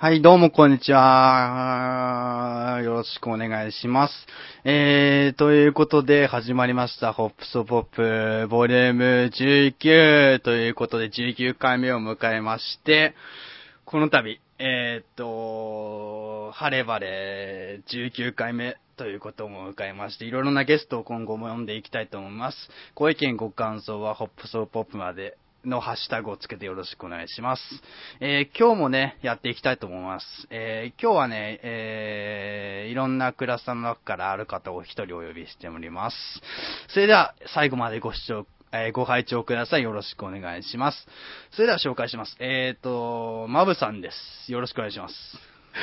はい、どうもこんにちは。よろしくお願いします。えー、ということで始まりました、ホップソポップ、ボリューム19ということで19回目を迎えまして、この度、えーと、晴れ晴れ19回目ということを迎えまして、いろいろなゲストを今後も読んでいきたいと思います。ご意見ご感想はホップソポップまでのハッシュタグをつけてよろしくお願いします。えー今日もね、やっていきたいと思います。えー今日はね、えーいろんなクラスターの中からある方を一人お呼びしております。それでは、最後までご視聴、えーご拝聴ください。よろしくお願いします。それでは紹介します。えっ、と、マブさんです。よろしくお願いします。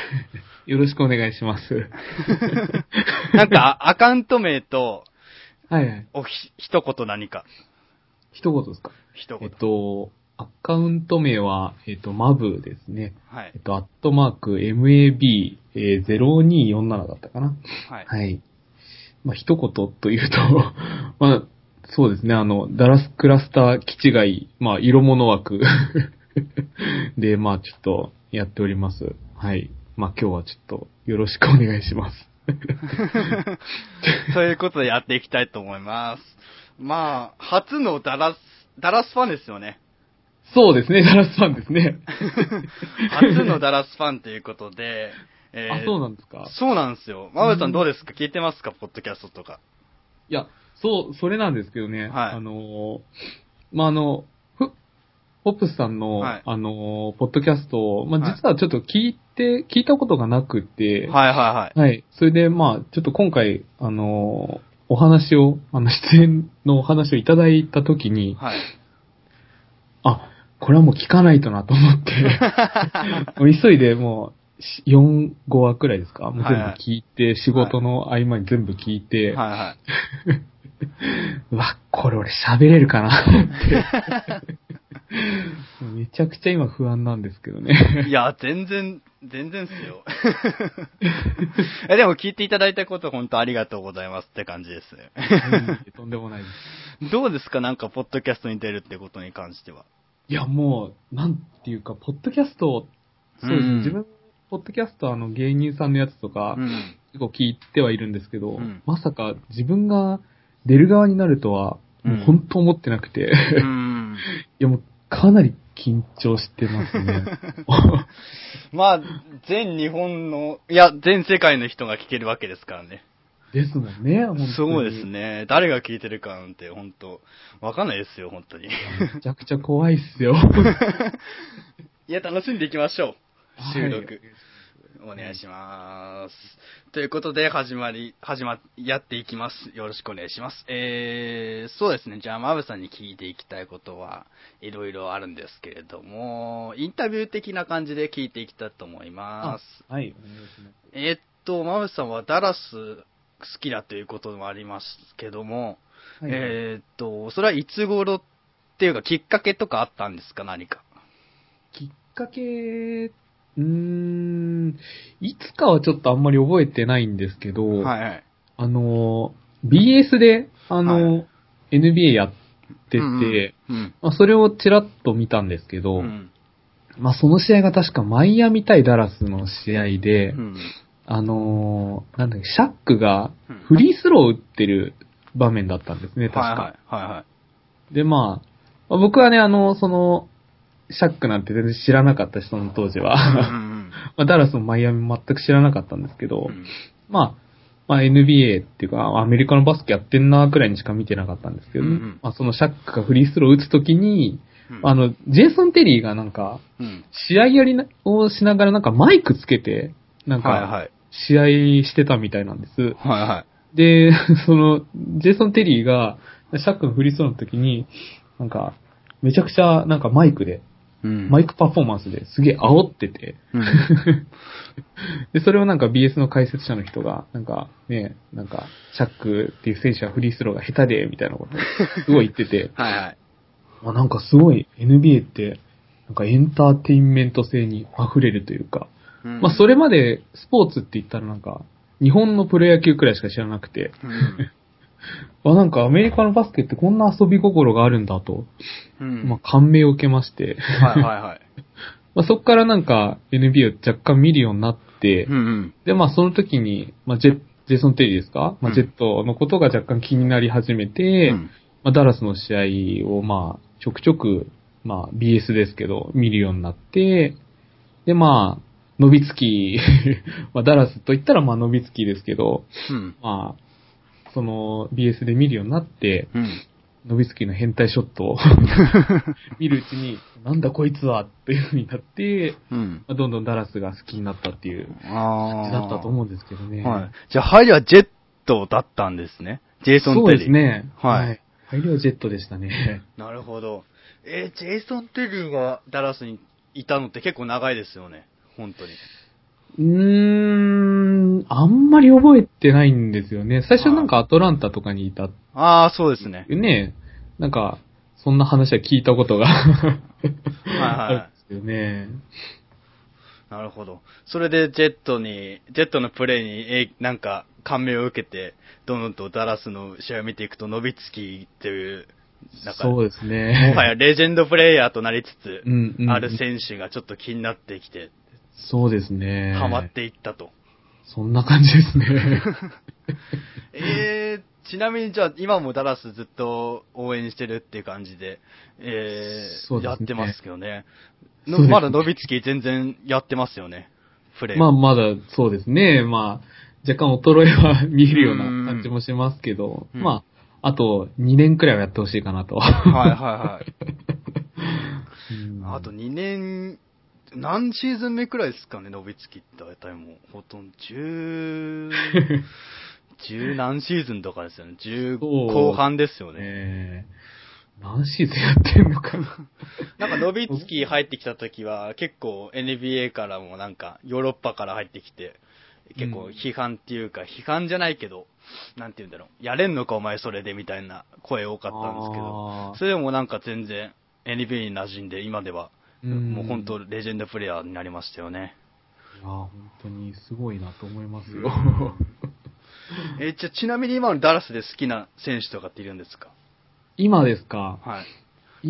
よろしくお願いします。なんか、アカウント名と、はいはい。おひ、一言何か。一言ですか？一言。えっと、アカウント名は、えっと、マブですね。はいえっ。と、アットマーク MAB、えー0247だったかな。はい。はい。まあ、一言というと、まあ、そうですね、あの、ダラスクラスター基地外、まあ、色物枠 で、まあ、ちょっとやっております。はい。まあ、今日はちょっとよろしくお願いします。ということでやっていきたいと思います。まあ、初のダラス、ダラスファンですよね。そうですね、ダラスファンですね。初のダラスファンということで、えあ、そうなんですか？そうなんですよ。マブさんどうですか？聞いてますか？ポッドキャストとか。いや、そう、それなんですけどね。はいあのー、まあ、あの、ふ、ホップスさんの、はいあのー、ポッドキャストを、まはいあ、実はちょっと聞いて、聞いたことがなくて、はいはいはい。はい。それで、まあ、ちょっと今回、あのー、お話を、あの、出演のお話をいただいたときに、はい。あ、これはもう聞かないとなと思って、もう急いでもう、し4、5話くらいですか？もう全部聞いて、仕事の合間に全部聞いて、はいはい。うわ、これ俺喋れるかなって。めちゃくちゃ今不安なんですけどね。いや、全然、全然っすよ。えでも聞いていただいたこと本当ありがとうございますって感じですね。とんでもないです。どうですか？なんか、ポッドキャストに出るってことに関しては。いや、もう、なんていうか、ポッドキャスト、そうですね、うん自分、ポッドキャストあの芸人さんのやつとか、うん。結構聞いてはいるんですけど、うんまさか自分が出る側になるとは、うんもう本当思ってなくて、ういん。やもうかなり緊張してますね。まあ、全日本の、いや、全世界の人が聞けるわけですからね。ですもんね、本当に。そうですね。誰が聞いてるかなんて、本当わかんないですよ、本当に。めちゃくちゃ怖いっすよ。いや、楽しんでいきましょう。収録。はいお願いします。ということで、始まり、始ま、やっていきます。よろしくお願いします。えー、そうですね。じゃあ、マブさんに聞いていきたいことは、いろいろあるんですけれども、インタビュー的な感じで聞いていきたいと思います。はい、お願いします。えーっと、マブさんはダラス好きだということもありますけども、はいえーっと、それはいつ頃っていうか、きっかけとかあったんですか、何か。きっかけ、うーん、いつかはちょっとあんまり覚えてないんですけど、はいはい。あの、BS で、あの、は NBA やってて、うんうん。まあ、それをちらっと見たんですけど、うん。まあ、その試合が確かマイアミ対ダラスの試合で、うん。あのーなんだっけ、シャックがうんフリースローを打ってる場面だったんですね、確か。はいはい。はいはい。で、まあ、まあ僕はね、あの、その、シャックなんて全然知らなかったし、その当時は。まあ、ダラスもマイアミも全く知らなかったんですけど、うんまあ、まあ NBA っていうか、アメリカのバスケやってんなくらいにしか見てなかったんですけど、うんうんまあそのシャックがフリースローを打つときに、うんあの、ジェイソン・テリーがなんか、うん。試合やりなをしながらなんかマイクつけて、なんか。試合してたみたいなんです。はいはで、その、ジェイソン・テリーが、シャックのフリースローの時に、なんか、めちゃくちゃ、なんかマイクで、い。うん。マイクパフォーマンスですげえ煽ってて、うん。で、それをなんか BS の解説者の人が、なんかね、なんか、シャックっていう選手はフリースローが下手で、みたいなことをすごい言ってて、はいはい。あなんかすごい NBA って、なんかエンターテインメント性に溢れるというか、うん。まあそれまでスポーツって言ったらなんか、日本のプロ野球くらいしか知らなくて、うん あ、なんかアメリカのバスケってこんな遊び心があるんだと、うん。まあ感銘を受けまして、はいはいはい。まあ、そこからなんか NBA を若干見るようになって、うんうん。で、まあその時に、まあジェジェイソン・テリーですか、まあ、うん。ジェットのことが若干気になり始めて、うん。まあダラスの試合をまあちょくちょく、まあ BS ですけど、見るようになって、でまあ、ノビツキー、まあダラスと言ったらまあノビツキーですけど、うん。まあ、その BS で見るようになって、うん。ノビツキーの変態ショットを 見るうちに、なんだこいつはっていう風になって、うん。まあどんどんダラスが好きになったっていうあ感あ。じだったと思うんですけどね。はい。じゃあ、入りはジェットだったんですね。ジェイソン・テリー。そうですね。はいはい。入りはジェットでしたね。なるほど。えージェイソン・テリーがダラスにいたのって結構長いですよね。本当に。うーん、あんまり覚えてないんですよね。最初なんかアトランタとかにいた。ああ、そうですね。ねなんか、そんな話は聞いたことが あるんですけどね。なるほど。それでジェットに、ジェットのプレーに、えーなんか、感銘を受けて、どんどんとダラスの試合を見ていくと、ノビツキていう、なんか、そうですね。もはやレジェンドプレイヤーとなりつつ、うんうんある選手がちょっと気になってきて、そうですね。ハマっていったと。そんな感じですね。えー、ちなみにじゃあ、今もダラスずっと応援してるっていう感じで、えーねやってますけどね。ねまだノビツキー全然やってますよね。プレー。まあまだそうですね。まあ、若干衰えは見えるような感じもしますけど、うんまあ、あと2年くらいはやってほしいかなと。はいはいはい。うんあと2年、何シーズン目くらいですかね、ノビツキって大体もう、ほとんど10、10 何シーズンとかですよね。10そう後半ですよね。えー何シーズンやってんのかな。なんかノビツキ入ってきた時は結構 NBA からもなんかヨーロッパから入ってきて、結構批判っていうか、批判じゃないけど、なんて言うんだろう、やれんのかお前それでみたいな声多かったんですけど、それでもなんか全然 NBA に馴染んで今では、うんもう本当レジェンドプレイヤーになりましたよね。いやー本当にすごいなと思いますよ。えじゃあちなみに今のダラスで好きな選手とかっているんですか？今ですか？はい。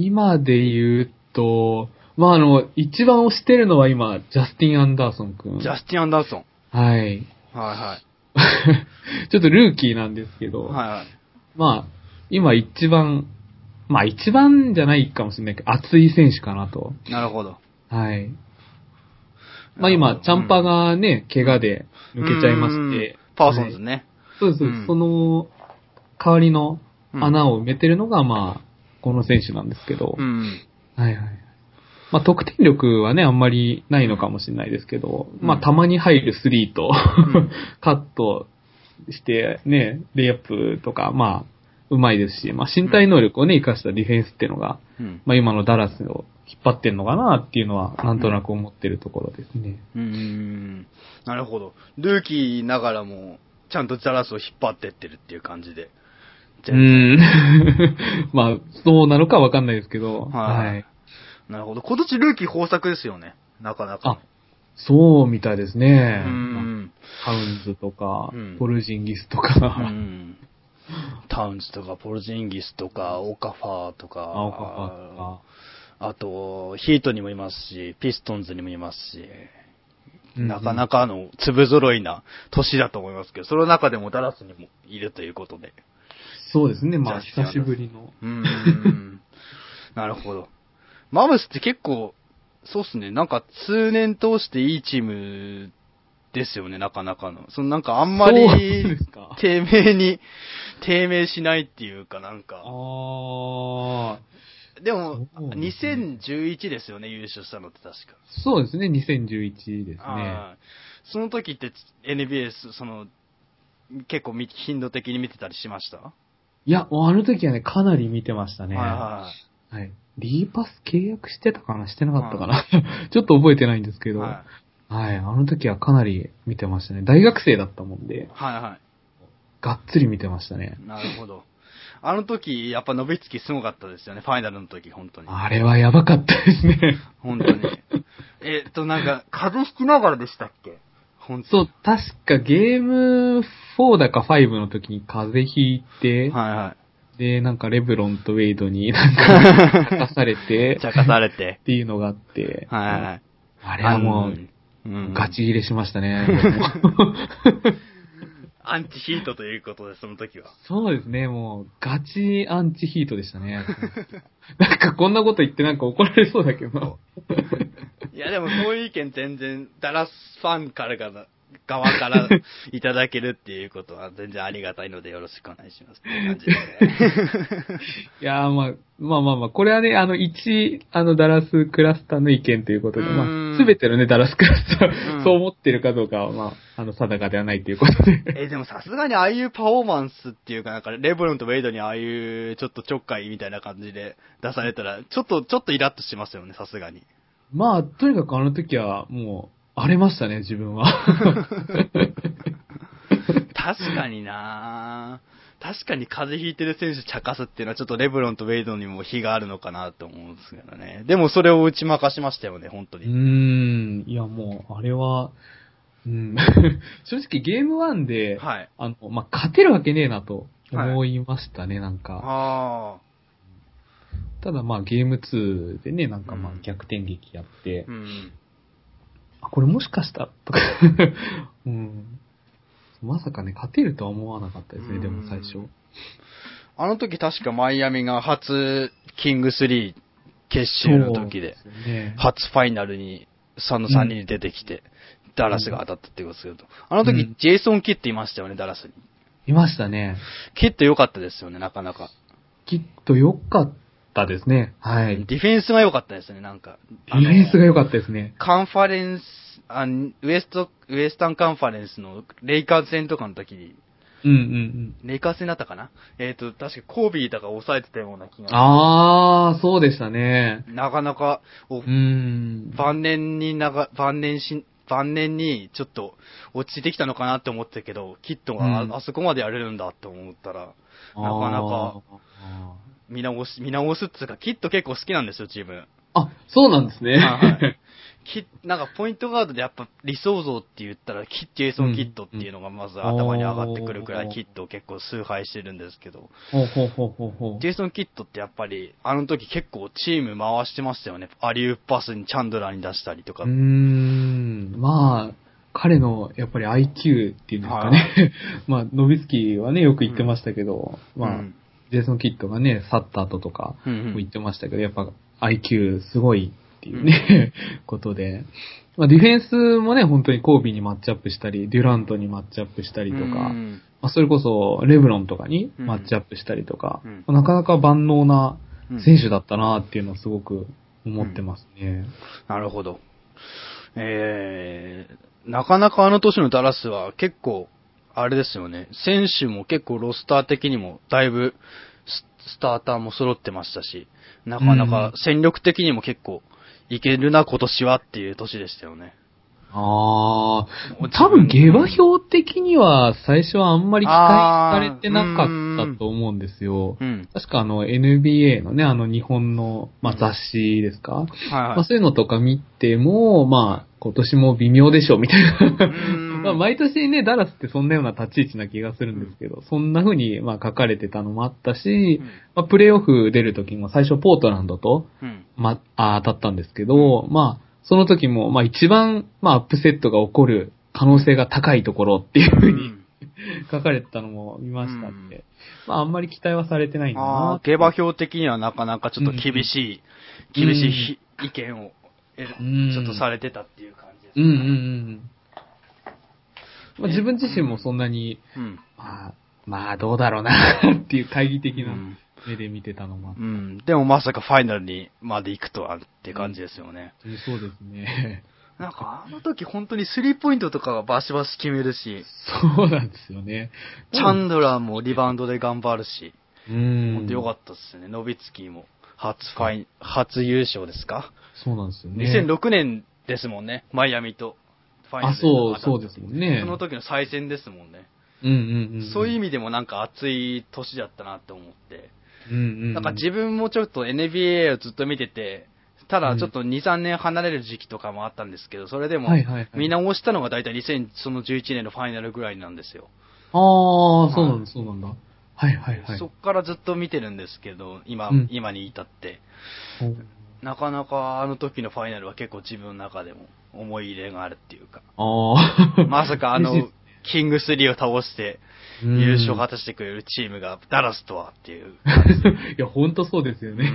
今で言うと、まああの、一番推してるのは今、ジャスティン・アンダーソン君。ジャスティン・アンダーソン。はい。は ちょっとルーキーなんですけど、いはい。はいはい。まあ、今一番、まあ一番じゃないかもしれないけど、熱い選手かなと。なるほど。はい。まあ今、チャンパがね、怪我で抜けちゃいまうんして。パーソンズはいね。そうです、うんその代わりのうん穴を埋めてるのが、まあ、この選手なんですけど。うん。はいはい。まあ得点力はね、あんまりないのかもしれないですけど、うんまあたまに入るスリーと、ん カットしてね、レイアップとか、まあ、うまいですし、まあ身体能力をね、活かしたディフェンスっていうのが、うん。まあ今のダラスを引っ張ってんのかなっていうのは、なんとなく思ってるところですね。うーん。なるほど。ルーキーながらも、ちゃんとザラスを引っ張ってってるっていう感じで。うーん。まあ、そうなのかわかんないですけど、はいはい。なるほど。今年ルーキー豊作ですよね。なかなか。あ、そうみたいですね。うまん。あタウンズとか、うんポルジンギスとうか、ん。タウンズとか、ポルジンギスとか、オカファーとか、青カファとか、あと、ヒートにもいますし、ピストンズにもいますし、うんなかなかの粒揃いな年だと思いますけど、その中でもダラスにもいるということで。そうですね、まあ久しぶりの。うーん。なるほど。マムスって結構、そうっすね、なんか通年通していいチームですよね、なかなかの。そのなんかあんまり低迷に、低迷しないっていうかなんか。ああ、でも、そうですね2011ですよね、優勝したのって確か。そうですね、2011ですね。その時って NBA、その、結構み頻度的に見てたりしました？いや、あの時はね、かなり見てましたね。はい。リーパス契約してたかなしてなかったかな、ちょっと覚えてないんですけど、ははいい。あの時はかなり見てましたね。大学生だったもんで、はいはがっつり見てましたね。い。なるほど。あの時、やっぱノビツキすごかったですよね、ファイナルの時、本当に。あれはやばかったですね。本当に。えっと、なんか、風邪ひきながらでしたっけ？本当そう、確かゲーム4だか5の時に風邪ひいて、はいはで、なんかレブロンとウェイドに なんか、かされてい。、茶化されてっ。ていうのがあって、はいはいはい。あれはもう、うんガチ入れしましたね。アンチヒートということで、その時は。そうですね、もう、ガチアンチヒートでしたね。なんかこんなこと言ってなんか怒られそうだけど。いや、でもそういう意見全然、ダラスファンからが、側からいただけるっていうことは全然ありがたいのでよろしくお願いしますっていう感じで。いやーまあ、まあまあまあ、これはね、あの、一、あの、ダラスクラスターの意見ということで、うんまあ、すべてのね、ダラスクラスター、うんそう思ってるかどうかは、まあ、あの、定かではないということで。え、でもさすがにああいうパフォーマンスっていうか、なんか、レブロンとウェイドにああいうちょっとちょっかいみたいな感じで出されたら、ちょっと、ちょっとイラッとしますよね、さすがに。まあ、とにかくあの時は、もう、荒れましたね、自分は。確かにな確かに風邪ひいてる選手茶化すっていうのはちょっとレブロンとウェイドにも非があるのかなと思うんですけどね。でもそれを打ち負かしましたよね、本当うーに。ん、いやもう、あれは、うん、正直ゲーム1で、はい。あの、まあ、勝てるわけねえなと思いましたね、なんか。あただまあゲーム2でね、なんかまあうん逆転劇やって、あ。うん。あ、これもしかしたらとか、うん。まさかね、勝てるとは思わなかったですね、でも最初。あの時確かマイアミが初キング3決勝の時で、ですね。初ファイナルに3の3人に出てきて、ダラスが当たったってことですけど、あの時うんジェイソン・キッドいましたよね、ダラスに。いましたね。キッド良かったですよね、なかなか。きっと良かったですね。はい。デディフェンスが良かったですね、なんか。ィフェンスが良かかったですね。カンファレンス、あウエスト、ウエスタンカンファレンスのレイカーズ戦とかの時に、うんうんうん。レイカーズ戦だったかな？えっ、と、確かコービーとか抑えてたような気が。あー、そうでしたね。なかなか、おうーん。晩年になが、晩年し、晩年にちょっと落ちてきたのかなって思ったけど、キッドがあ,、うんあそこまでやれるんだって思ったら、なかなかあ見直し、見直すっつうか、キッド結構好きなんですよ、自分。ー。あ、そうなんですね。はいはい キなんかポイントガードでやっぱ理想像って言ったら、キッジェイソン・キッドっていうのがまず頭に上がってくるくらい、うんキッドを結構崇拝してるんですけど、ほうほうほうほうほう。ジェイソン・キッドってやっぱり、あの時結構チーム回してましたよね。アリウープパスにチャンドラーに出したりとか。うーん。まあ、彼のやっぱり IQ っていうんですかね。まあ、ノビスキーはね、よく言ってましたけど、まあ、うんジェイソン・キッドがね、去った後とか言ってましたけど、やっぱ IQ すごいっていうね、ことで。まあ、ディフェンスもね、本当にコービーにマッチアップしたり、デュラントにマッチアップしたりとか、うんまあ、それこそレブロンとかにマッチアップしたりとか、うん。なかなか万能なうん。選手だったなっていうのはすごく思ってますね。なるほど。えー、なかなかあの年のダラスは結構、あれですよね。選手も結構ロスター的にもだいぶススターターも揃ってましたし、なかなか戦力的にも結構いけるな今年はっていう年でしたよね。ああ、多分下馬評的には最初はあんまり期待されてなかったと思うんですよ。うん。確かあの NBA のね、あの日本の、まあ、雑誌ですか、はいま。そういうのとか見ても、まあ今年も微妙でしょみたいな。んまあ毎年ね、ダラスってそんなような立ち位置な気がするんですけど、そんな風にまあ書かれてたのもあったし、うん。まあ、プレイオフ出る時も最初ポートランドと、うん。まあ、当たったんですけど、まあ、その時も、まあ一番、まあアップセットが起こる可能性が高いところっていう風に 書かれてたのも見ましたんで、まああんまり期待はされてないんだあなあ、。下馬評的にはなかなかちょっと厳しい、うん。厳しいひ意見を、ちょっとされてたっていう感じですうんうんうん。まあ自分自身もそんなに、うん。まあ、まあどうだろうな っていう懐疑的なうん目で見てたのもあってうん。でもまさかファイナルにまで行くとはって感じですよね。そうですね。なんかあの時本当にスリーポイントとかがバシバシ決めるし、そうなんですよね。チャンドラーもリバウンドで頑張るし、うん。本当良かったっすね。ノビツキーも初ファイン、初優勝ですか、そうなんですよね。?2006 年ですもんね。マイアミとファイナあ、ルでそう、そうですもんね。その時の再戦ですもんね。うんうんうん。そういう意味、味でもなんか熱い年だったなって思って。うんうんうん。なんか自分もちょっと NBA をずっと見てて、ただちょっと2、3年離れる時期とかもあったんですけど、それでも見直したのが大体2011年のファイナルぐらいなんですよ。ああ、そうなんだ、そうなんだ。はいはいはい。そっからずっと見てるんですけど、今、うん今に至って。おなかなかあの時のファイナルは結構自分の中でも思い入れがあるっていうか、ああ。まさかあのキング3を倒してうん優勝を果たしてくれるチームがダラスとはっていう。いや、ほんとそうですよね。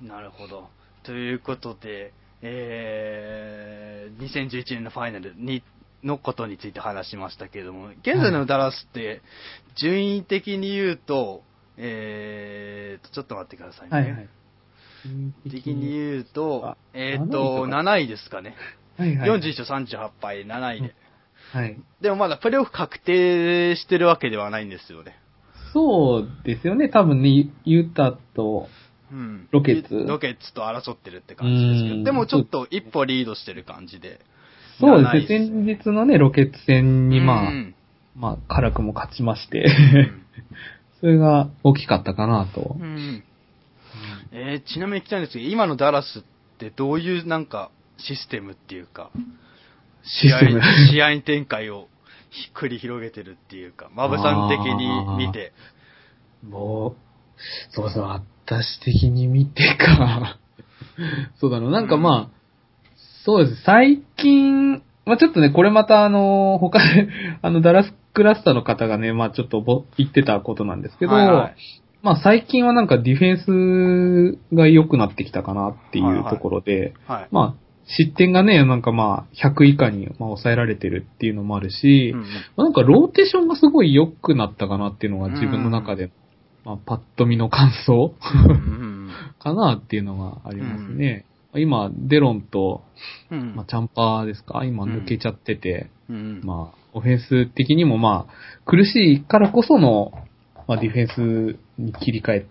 うんなるほど。ということで、えー、2011年のファイナルに、のことについて話しましたけれども、現在のダラスって、順位的に言うと、えーと、ちょっと待ってくださいね。はいはい。的に言うとあ、えー7と、位とか7位ですかね。はいはい。41勝38敗、7位で。はい。でもまだプレーオフ確定してるわけではないんですよね。そうですよね。多分ね、ユータと、うん。ロケッツロケッツと争ってるって感じですけど、うんでもちょっと一歩リードしてる感じで。そう7位ですね。先日のね、ロケッツ戦に、まあ、うんまあ、辛くも勝ちまして、うん それが大きかったかなとう。んえーちなみに聞きたいんですけど、今のダラスってどういうなんかシステムっていうか、試合試合展開をひ繰り広げてるっていうか、マブさん的に見て。もう、そうそう、私的に見てか。そうだな、なんかまあ、そうです。最近、まあちょっとね、これまたあの、他で、あの、ダラスクラスターの方がね、まあちょっとぼ言ってたことなんですけど、はいはいまあ最近はなんかディフェンスが良くなってきたかなっていうところで、はい。まあ、失点がね、なんかまあ、100以下にまあ抑えられてるっていうのもあるし、うんうん。まあなんかローテーションがすごい良くなったかなっていうのが自分の中で、まあ、パッと見の感想うんうん かなっていうのがありますね。今、デロンと、うん。うんまあ、チャンパーですか？今抜けちゃってて、うんうん。まあ、オフェンス的にもまあ、苦しいからこその、まあ、ディフェンスに切り替え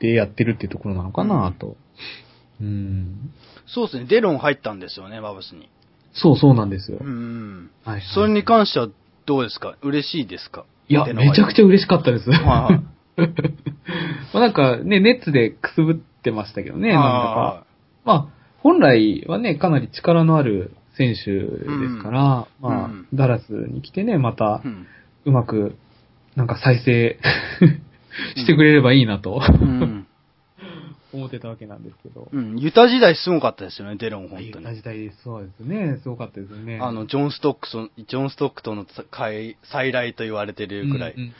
てやってるっていうところなのかなと。うん。そうですね、デロン入ったんですよね、バブスに。そうそうなんですよ。うんうん。はいはいそれに関してはどうですか？嬉しいですか？いや、めちゃくちゃ嬉しかったです。はいはい。まあなんかね、ネッツでくすぶってましたけどね、なんだか。まあ、本来はね、かなり力のある選手ですから、うんまあ、うんダラスに来てね、またう、ん。うまく、なんか再生 してくれればいいなと、うん。思ってたわけなんですけど。うん。ユタ時代すごかったですよね、デロン、本当に。同時代そうですね、すごかったですね。あの、ジョン・ストックソン、ジョン・ストックトンの再再来と言われてるぐらい、うんうん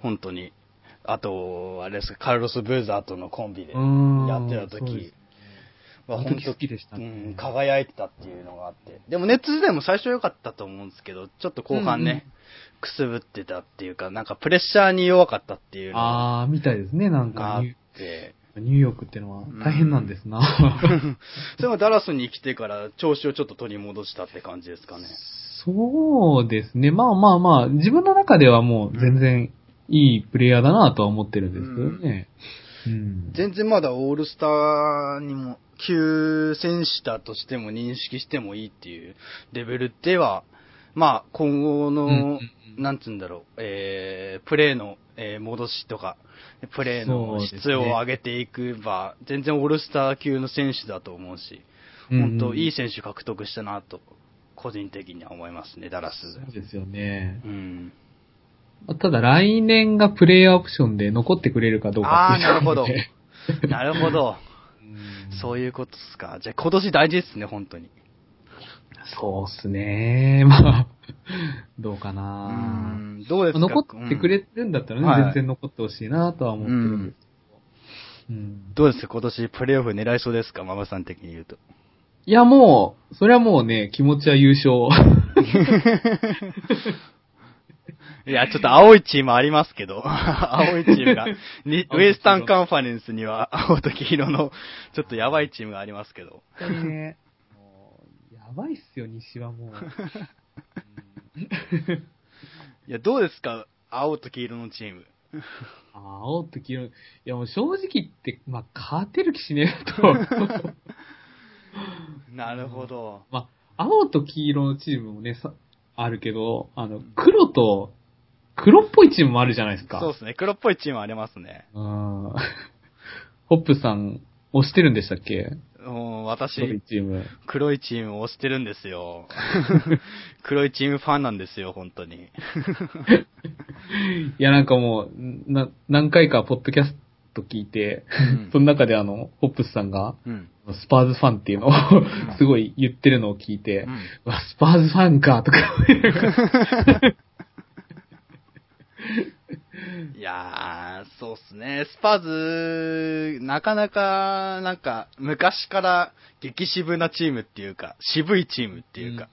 本当に。あと、あれですか、カルロス・ブーザーとのコンビでうんやってた時はあの時好きでしたねうん、輝いてたっていうのがあって。でもネット時代も最初良かったと思うんですけど、ちょっと後半ね、くすぶってたっていうか、なんかプレッシャーに弱かったっていうのがあー、みたいですね、なんあっかニュて。ー、ニューヨークってのは大変なんですな。それもダラスに来てから調子をちょっと取り戻したって感じですかね。そうですね。まあまあまあ、自分の中ではもう全然いいプレイヤーだなとは思ってるんですけどね。うん。全然まだオールスターにも、旧選手だとしても認識してもいいっていうレベルでは、まあ今後の、うんうんうんなんつうんだろう、えー、プレーの、えー戻しとか、プレーの質を上げていくば、全然オールスター級の選手だと思うし、うん本当いい選手獲得したなと、個人的には思いますね、ダラス。そうですよね。うん。ただ来年がプレイヤーオプションで残ってくれるかどうかああ、なるほどね。なるほど。うんそういうことですか。じゃあ今年大事ですね、本当に。そうっすね。まあ、どうかうな。んどうですか？残ってくれるんだったらね、はい全然残ってほしいなとは思ってるんですけど。うんどうですか？今年プレイオフ狙いそうですか？ママさん的に言うと。いや、もう、それはもうね、気持ちは優勝。いや、ちょっと青いチームありますけど、青いチームが、にウエスタンカンファレンスには青と黄色の、ちょっとやばいチームがありますけど。ね、やばいっすよ、西はもう。いや、どうですか？青と黄色のチーム。あ青と黄色、いやもう正直言って、まあ、勝てる気しねえと。なるほど。まあ、青と黄色のチームもね、さあるけど、あの、黒と、黒っぽいチームもあるじゃないですか。そうですね。黒っぽいチームありますね。うん。ホップさん、押してるんでしたっけ？もう黒い私、チーム。黒いチームを推してるんですよ。黒いチームファンなんですよ、本当に。いや、なんかもう、な、何回かポッドキャスと聞いて、うんその中であの、ホップスさんが、うん。スパーズファンっていうのを すごい言ってるのを聞いて、うんスパーズファンか、とか思いやー、そうっすね。スパーズ、なかなか、なんか、昔から激渋なチームっていうか、渋いチームっていうか、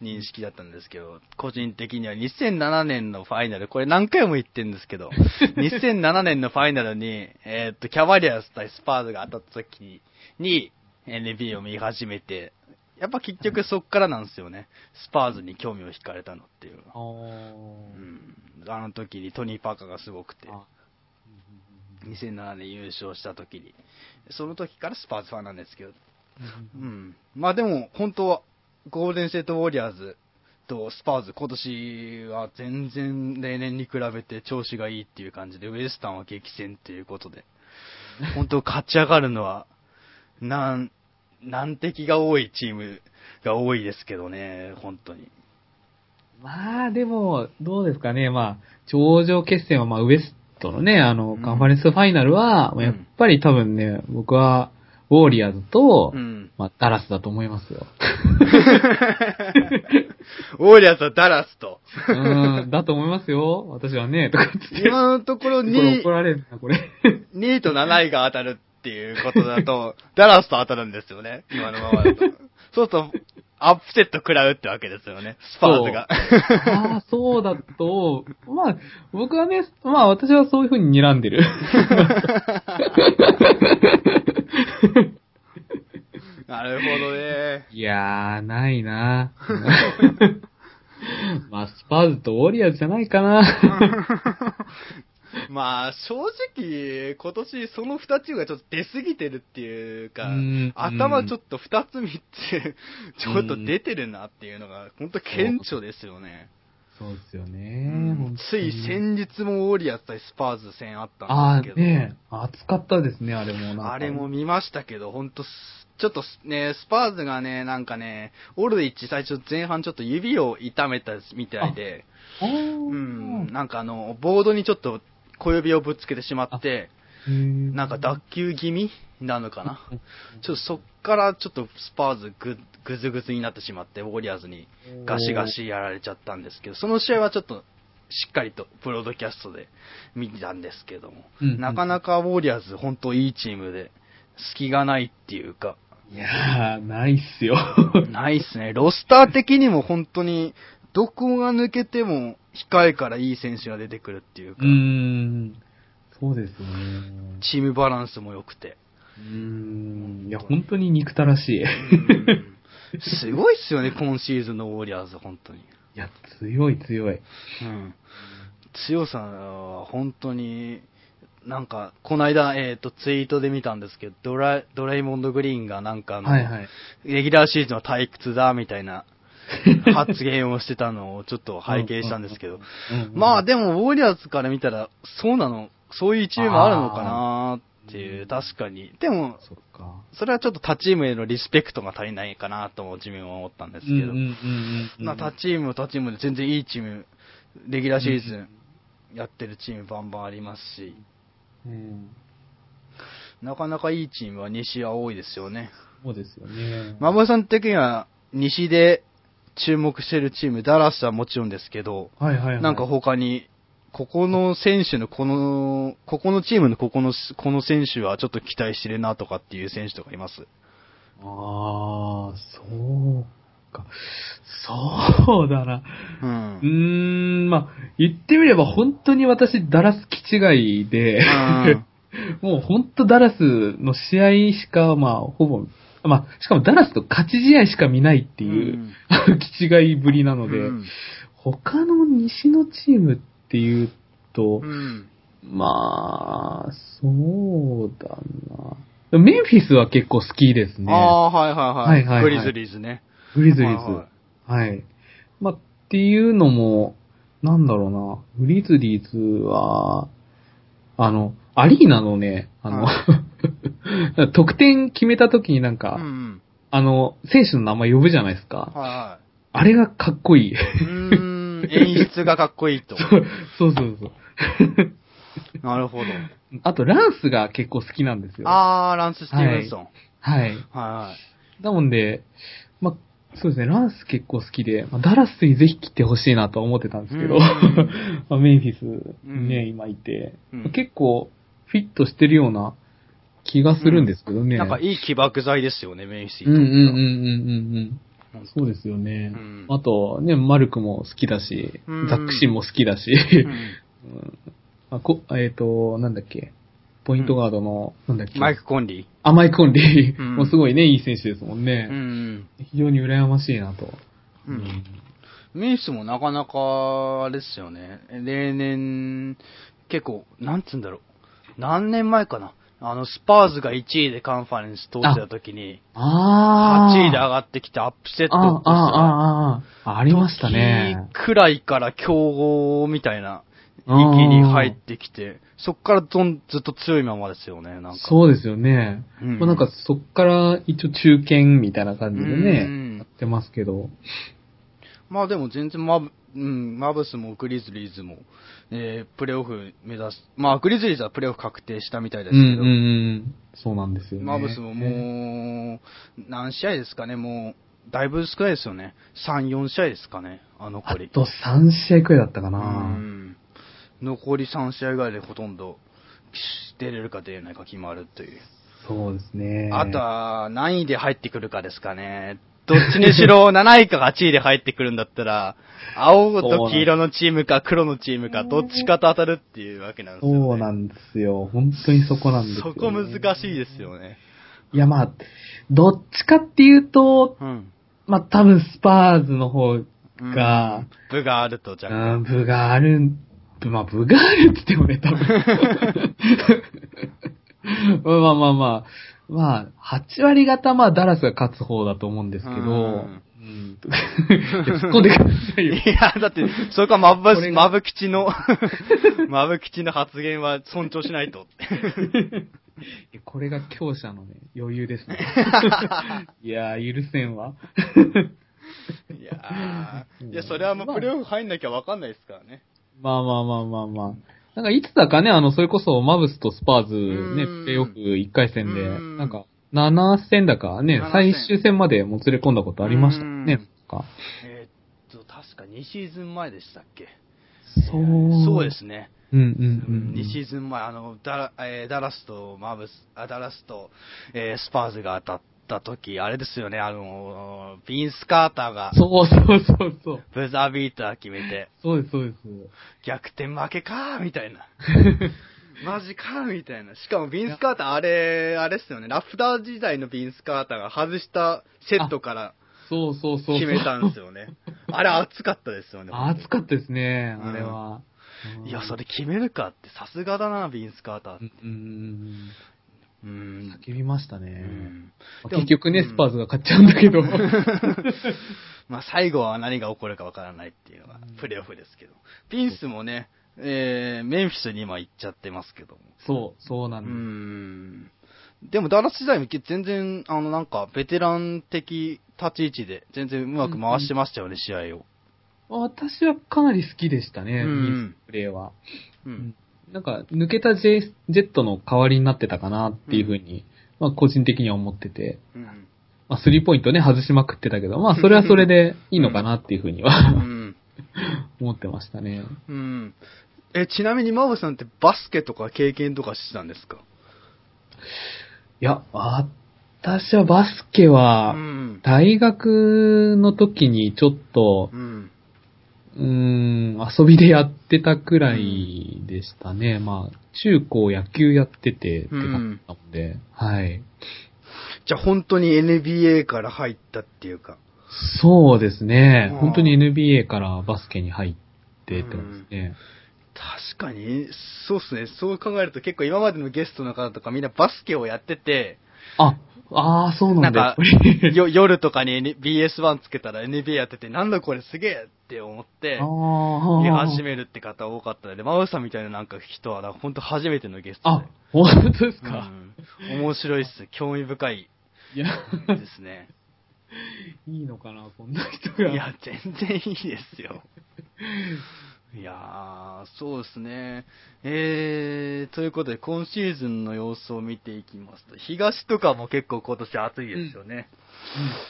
認識だったんですけど、個人的には2007年のファイナル、これ何回も言ってるんですけど、2007年のファイナルに、えーっと、キャバリアーズ対スパーズが当たった時に、NBA を見始めて、やっぱ結局そっからなんですよね。スパーズに興味を惹かれたのっていうのは。あうん。あの時にトニー・パーカーがすごくて、あ。2007年優勝した時に、その時からスパーズファンなんですけど、ーうん。まあでも、本当は、ゴールデンステートウォリアーズとスパーズ、今年は全然例年に比べて調子がいいっていう感じで、ウエスタンは激戦っていうことで、本当勝ち上がるのは、なん、難敵が多いチームが多いですけどね、本当に。まあ、でも、どうですかね。まあ、頂上決戦は、まあ、ウエストのね、あの、うんカンファレンスファイナルは、うんやっぱり多分ね、僕は、ウォーリアーズと、うん。まあ、ダラスだと思いますよ。ウォリアーズはダラスと。うん、だと思いますよ。私はね、とか言って。今のところ これ2怒られるな、これ。2位と7位が当たるっていうことだと、ダラスと当たるんですよね。今のままだと。そうすると、アップセット食らうってわけですよね。スパーズが。ああ、そうだと、まあ、僕はね、まあ私はそういう風に睨んでる。なるほどね。いやー、ないなまあ、スパーズとウォリアーズじゃないかな。まあ、正直、今年その2チームがちょっと出過ぎてるっていうかうん、頭ちょっと2つ3つ、ちょっと出てるなっていうのが、本当顕著ですよね。そうですようね。ん本当につい先日もウォリアーズ対スパーズ戦あったんですけど。ね熱かったですね、あれも。あれも見ましたけど、ほんとす、ちょっとね、スパーズがね、なんかね、オルドリッジ最初前半ちょっと指を痛めたみたいで、うん、なんかあの、ボードにちょっと小指をぶつけてしまって、なんか脱臼気味なのかな？ちょっとそっからちょっとスパーズぐ、ぐずぐずになってしまって、ウォリアーズにガシガシやられちゃったんですけど、その試合はちょっとしっかりとプロードキャストで見たんですけども、うんうんなかなかウォリアーズ本当いいチームで、隙がないっていうか、いやー、ないっすよ。ないっすね。ロスター的にも本当に、どこが抜けても控えからいい選手が出てくるっていうかうー、ん。そうですよね。チームバランスも良くて。うーん。いや、本当に憎たらしい。すごいっすよね、今シーズンのウォリアーズ、本当に。や、強い強い。うん。強さは本当に、なんか、この間、えっ、と、ツイートで見たんですけど、ドラ、ドレイモンド・グリーンがなんかあの、はいはい。レギュラーシーズンは退屈だ、みたいな 発言をしてたのをちょっと拝見したんですけど、まあでも、ウォリアーズから見たら、そうなの、そういうチームあるのかなっていう、確かに。でも、それはちょっと他チームへのリスペクトが足りないかなとも自分は思ったんですけど、まあ他チームは他チームで全然いいチーム、レギュラーシーズンやってるチームバンバンありますし、うん。なかなかいいチームは西は多いですよね。そうですよね。マモさん的には西で注目してるチーム、ダラスはもちろんですけど、はいはいはい。なんか他に、ここの選手のこの、ここのチームのここの、この選手はちょっと期待してるなとかっていう選手とかいます？ああ、そうか。そうだな。う。うんーん、まあ、言ってみれば本当に私、ダラス気違いで、もう本当ダラスの試合しか、まあ、ほぼ、まあ、しかもダラスと勝ち試合しか見ないっていう、うん 気違いぶりなので、うん他の西のチームっていうと、うん。まあ、そうだな。メンフィスは結構好きですね。ああ、はいはいはい。はいはいはいグリズリーズね。グリズリーズ。はいははいい。まあ、っていうのも、なんだろうな。グリズリーズは、あの、アリーナのね、あの、得点決めた時になんか、うんうん。あの、選手の名前呼ぶじゃないですか。はいはあれがかっこいい。い。うーん、演出がかっこいいと。そうそうそうそう。なるほど。あと、ランスが結構好きなんですよ。あー、ランス・スティーブンソン。はい。はいはだもんで、まあ、そうですね、ランス結構好きで、まあ、ダラスにぜひ来てほしいなとは思ってたんですけど、うんまあメンフィスね、うん今いて、うん結構フィットしてるような気がするんですけどね。い。なんかいい起爆剤ですよね、メイシーうんうんうんうんとうんうん。そうですよね。うんあと、ね、マルクも好きだし、ザックシンも好きだし、あこえっ、と、なんだっけ、ポイントガードの、なんだっけ、マイク・コンリあ、マイク・コンリー、うんもうすごいね、いい選手ですもんー。ね。うん非常に羨ましいなと。うん。メイスもなかなか、あれですよね。例年、結構、なんつうんだろう。何年前かな。あの、スパーズが1位でカンファレンス通ってた時に、あ8位であ上がってきてアップセットああ、ってさああ、ああ、ありましたね。時くらいから強豪みたいな域に入ってきて、そっからどんずっと強いままですよね、なんか。そうですよね。うんまあなんかそっから一応中堅みたいな感じでね、うんやってますけど。まあでも全然マブ、うん、マブスもグリズリーズも、えー、プレーオフ目指す。まあグリズリーズはプレーオフ確定したみたいですけど、うんうんうん。そうなんですよね。マブスももう、何試合ですかね、もう、だいぶ少ないですよね。3、4試合ですかね、ああ残り。と3試合くらいだったかうな。ん残り3試合ぐらいでほとんど、出れるか出れないか決まるという。そうですね。あとは、何位で入ってくるかですかね。どっちにしろ7位か8位で入ってくるんだったら、青と黄色のチームか黒のチームか、どっちかと当たるっていうわけなんですよ、ね。そうなんですよ。本当にそこなんですよ、そこ難しいですよね。いやまあ、どっちかっていうと、うん。まあ多分スパーズの方うんが、部があると、じゃあ。うん、部がある、まあ部があるって言ってもね、多分。まあまあまあまあ、まあ、8割方まあダラスが勝つ方だと思うんですけど、うんうん。いや突っ込んでくださいよ。いや、だって、それかマブこれ、がマブ吉の、マブ吉の発言は尊重しないと。これが強者のね、余裕ですね。いやー、許せんわ。いやーいや、それはもうプレーオフ入んなきゃわかんないですからね。まあまあまあまあまあ。なんかいつだかね、あの、それこそマブスとスパーズね、うんプレイオフ1回戦で、うんなんか、7戦だかね7、最終戦までもつれ込んだことありましたね。かえーっと、確か2シーズン前でしたっけ？そう。そうで。すね。うんうんうん。2シーズン前、あの、ダラ、えーダラスとマブス、あ、ダラスと、えースパーズが当たった時、あれですよね、あの、ビンス・カーターが、そうそうそうそう。ブザービーター決めて、そうです、そうです。逆転負けかーみたいな。マジかーみたいな。しかもビンス・カーター、あれ、あれっすよね、ラフター時代のビンス・カーターが外したセットからそうそうそう。決めたんですよね。あれ熱かったですよね。熱かったですね、あれは。いや、それ決めるかってさすがだな、ビンス・カーターう。んうんうんううん。ん。叫びましたね。うんまあ結局ね、スパーズが勝っちゃうんだけど。まあ最後は何が起こるかわからないっていうのがプレーオフですけど。ピンスもね、えー、メンフィスに今行っちゃってますけども。そう、そうなうんです。ん。でもダラス時代も全然、あのなんかベテラン的立ち位置で全然うまく回してましたよね、試合を。私はかなり好きでしたね、うんプレーは。うん。なんか、抜けたジェジェットの代わりになってたかなっていうふうに、まあ個人的には思ってて、うん。まあスリーポイントね、外しまくってたけど、まあそれはそれでいいのかなっていうふうにうはん。思ってましたね。うん。え、ちなみにマブさんってバスケとか経験とかしてたんですか？いや、私はバスケはう、ん。大学の時にちょっとう、ん。うーん、遊びでやってたくらいでしたね。まあ、中高野球やっててって感じだったので、はい。じゃあ本当に NBA から入ったっていうか。そうですねうん。本当に NBA からバスケに入ってってますね。確かに、そうっすね。そう考えると結構今までのゲストの方とかみんなバスケをやってて、あ、ああ、そうなんだ。なんか 夜とかに N- BS1 つけたら NBA やってて、なんだこれすげえって思って、あ見あ。始めるって方多かったので、マウさんみたいななんか人は、本当初めてのゲストあで。、本当ですうか。ん、面白いっす。興味深いいや、ですね。いいのかな、こんな人が。いや、全然いいですよ。いやー、そうですね。えー、ということで、今シーズンの様子を見ていきますと、東とかも結構今年暑いですよね。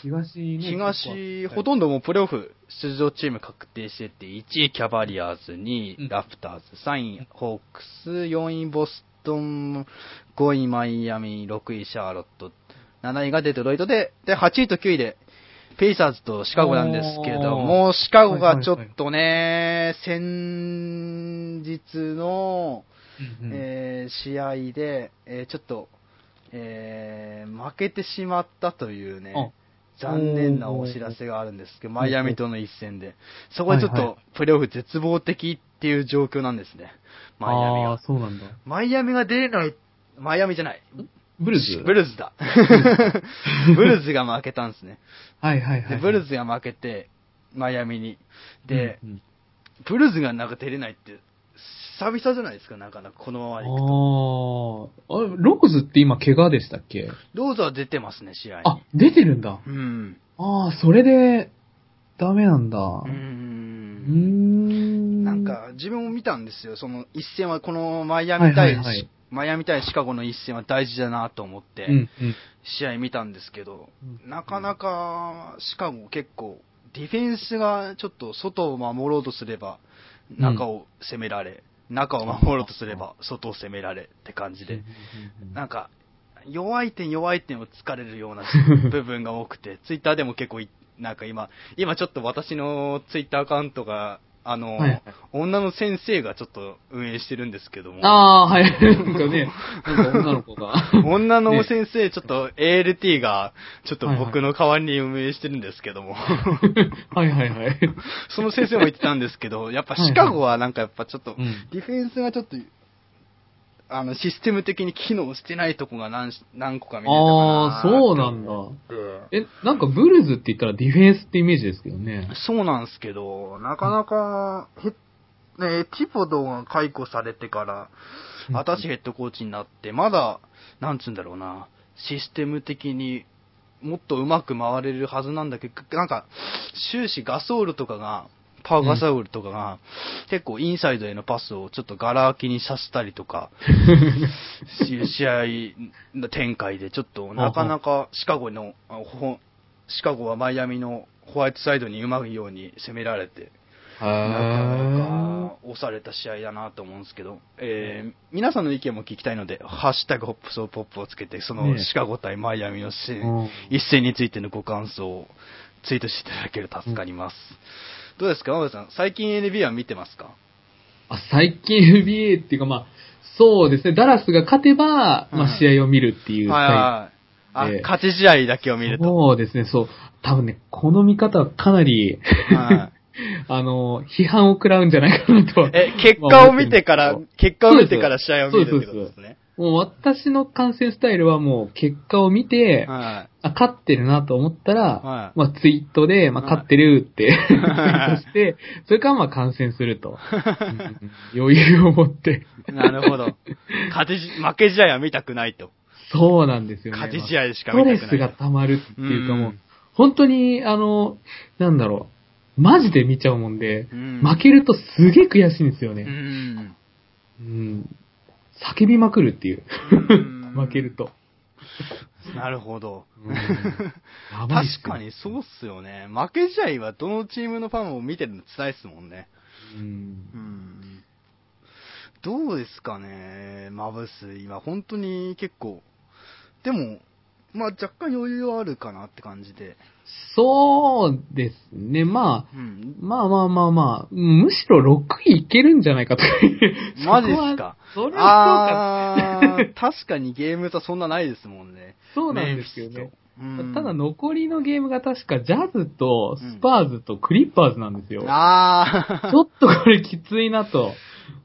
東ね。東、ほんとんどもうプレーオフ出場チーム確定してて、1位キャバリアーズ、2うん位ラプターズ、3位ホークス、4位ボストン、5位マイアミ、6位シャーロット、7位がデトロイトで、で、8位と9位で、ペイサーズとシカゴなんですけれども、シカゴがちょっとね、先日の、うんえー試合で、えーちょっと、えー負けてしまったというね、残念なお知らせがあるんですけど、マイアミとの一戦で。そこでちょっと、プレーオフ絶望的っていう状況なんですね。マイアミが。そうなんだ。マイアミが出れない、マイアミじゃない。ブルズ？ブルズだ。ブルズが負けたんですね。はいはいはい。で、ブルズが負けて、マイアミに。で、うんうんブルズがなんか出れないって、久々じゃないですか、なかなかこのままでいくと。あーあ、ローズって今怪我でしたっけ？ローズは出てますね、試合に。あ、出てるんだ。うん。ああ、それで、ダメなんだ。うん。ん。なん、か、自分も見たんですよ。その一戦は、このマイアミ対、はいはいはいマイアミ対シカゴの一戦は大事だなと思って。試合見たんですけど、うん。なかなかシカゴ結構、ディフェンスがちょっと外を守ろうとすれば、中を攻められ、中を守ろうとすれば、外を攻められって感じで、なんか、弱い点弱い点を突かれるような 部分が多くて、ツイッターでも結構い、なんか今、今ちょっと私のツイッターアカウントが、あの、はいはい女の先生がちょっと運営してるんですけども、ああ、はい。なんかね、なんか女の子が。女の先生、ちょっと ALT が、ちょっと僕の代わりに運営してるんですけども、はいはいはい。その先生も言ってたんですけど、やっぱシカゴはなんかやっぱちょっと、うんディフェンスがちょっと、あの、システム的に機能してないとこが何し何個か見れたかなああ、そうなんだ。え、なんかブルズって言ったらディフェンスってイメージですけどね。そうなんですけど、なかなか、へね、ティポドが解雇されてから、うん新しいヘッドコーチになって、まだ、なんつうんだろうな、システム的にもっとうまく回れるはずなんだけど、なんか、終始ガソールとかが、パワーガソールとかが、結構インサイドへのパスをちょっとガラ空きにさせたりとか、し試合の展開で、ちょっとなかなかシカゴの、シカゴはマイアミのホワイトサイドにうまいように攻められて、なかなか押された試合だなと思うんですけど、えー皆さんの意見も聞きたいので、ハッシュタグホップソーポップをつけて、そのねシカゴ対マイアミの一戦についてのご感想をツイートしていただけると助かります。どうですか、マブさん。最近 NBA は見てますか？あ最近 NBA っていうかまあ、そうですね、ダラスが勝てば、うんまあ試合を見るっていうはいはい。あ、ええ勝ち試合だけを見ると。そうですね、そう。多分ね、この見方はかなり、はい あの、批判を食らうんじゃないかなと。え、結果を見てからまあ、結果を見てから試合を見るってことですね。もう私の観戦スタイルはもう結果を見て、はあ、勝ってるなと思ったら、はいまあツイートで、まあはい勝ってるって、ツイートして、それからまあ観戦すると。うん余裕を持って。い。なるほど。勝ちじ、負け試合は見たくないと。そうなんですよね。勝ち試合しかストレ見たくない。スが溜まるっていうかもう、うん本当に、あの、なんだろう、マジで見ちゃうもんで、うん負けるとすげえ悔しいんですようね。ん。うん。叫びまくるっていう。うん負けると。なるほど。うん 確かにそうっすよね。負け試合はどのチームのファンも見てるの辛いっすもんね。うんうん。どうですかね、マブス。今、本当に結構。でも、まあ若干余裕はあるかなって感じで。そうですね。まあ、うん。まあまあまあまあ、むしろ6位いけるんじゃないかと。マジっすか？それはあそうか。ー、確かにゲーム差そんなないですもんね。そうなんですけどね。うんただ残りのゲームが確かジャズとスパーズとクリッパーズなんですよ。あちょっとこれきついなと。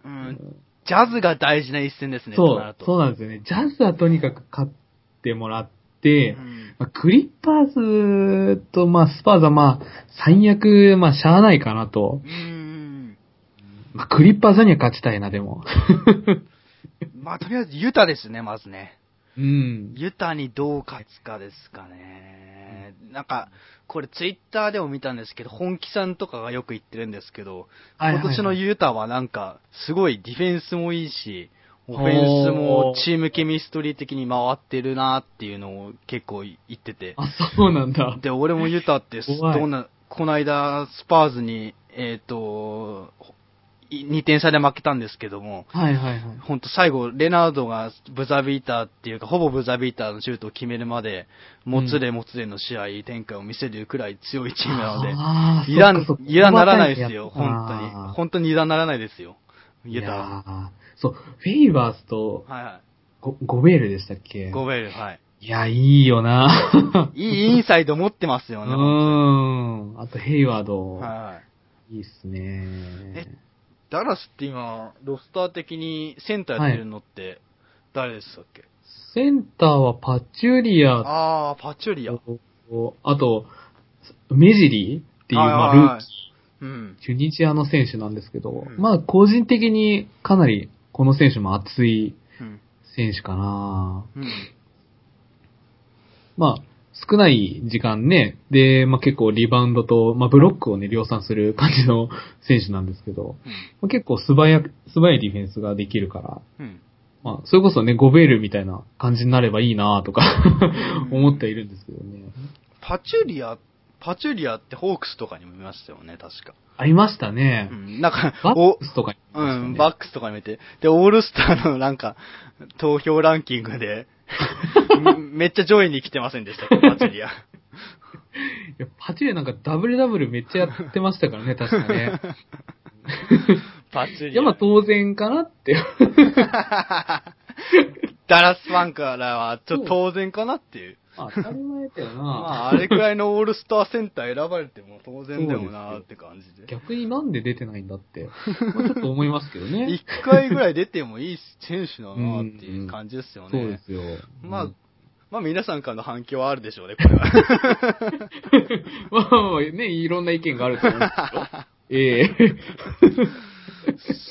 ー、うん。ジャズが大事な一戦ですね、そうそうなんですよね。ジャズはとにかく勝ってもらって、うんまあ、クリッパーズと、まあ、スパーズはまあ、最悪、まあ、しゃあないかなと。うん。まあ、クリッパーズには勝ちたいな、でも。まあ、とりあえずユタですね、まずね。うん。ユタにどう勝つかですかね。なんか、これツイッターでも見たんですけど、本気さんとかがよく言ってるんですけど、今年のユタはなんか、すごいディフェンスもいいし、オフェンスもチームケミストリー的に回ってるなっていうのを結構言ってて。あ、そうなんだ。で、俺もユタってどんな、この間、スパーズに、えっ、と、2点差で負けたんですけども、はいはいはい。ほんと最後、レナードがブザビーターっていうか、ほぼブザビーターのシュートを決めるまで、もつれもつれの試合展開を見せるくらい強いチームなので、油断油断ならないですよ、本当に。本当に油断ならないですよ。ユタは。そう、フェイバースとはいはゴゴベールでしたっけ？い。ゴベール、はい。いや、いいよな いいインサイド持ってますうよね。ーん。あと、ヘイワード。はいはい。いいっすねえ。ダラスって今、ロスター的にセンターやってるのって、誰でしたっけ、センターはパチュリアあー、パチュリア。と、あと、メジリーっていう、まあ、はいはいはいルーキうん。ー、チュニジアの選手なんですけど、うんまあ、個人的にかなり、この選手も熱いうん。選手かなうん。まあ、少ない時間ね、で、まあ結構リバウンドと、まあブロックをね、量産する感じの選手なんですけど、まあ、結構素早く、素早いディフェンスができるから、うん。まあ、それこそね、ゴベールみたいな感じになればいいなとかう ん思っているんですけどね。パチュリア、パチュリアってホークスとかにも見ましたよね、確か。ありましたねう。ん。なんか、バおック、スとかにね、うん、バックスとかに見て。で、オールスターのなんか、投票ランキングで、め めっちゃ上位に来てませんでした？パチュリア。いやパチュレなんかダブルダブルめっちゃやってましたからね、確かね。パチュリア。いや、まあ当然かなって。ダラスファンからは、ちょっと当然かなっていう。まあ当たり前だよな。まあ、あれくらいのオールスターセンター選ばれても当然だよなって感じで。逆になんで出てないんだって、まあちょっと思いますけどね。一回ぐらい出てもいい選手だなっていう感じですよね。そうですよ。まあうん、まあ皆さんからの反響はあるでしょうね、これは。まあまあね、いろんな意見があると思うんですけど。ええ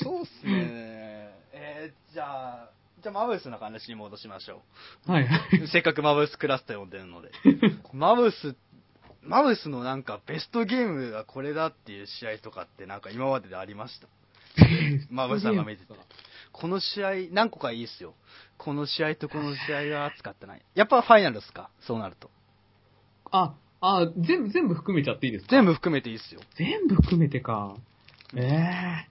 そうっすね。えー、じゃあ、じゃあマブスの話に戻しましょはいはい。う。せっかくマブスクラスター呼んでるので。マブス、マブスのなんかベストゲームがこれだっていう試合とかってなんか今まででありました マブスさんが見てて。この試合、何個かいいっすよ。この試合とこの試合が熱かったない。やっぱファイナルっすか？そうなると。あ、あ、全部、全部含めちゃっていいですか？全部含めていいっすよ。全部含めてか。ええ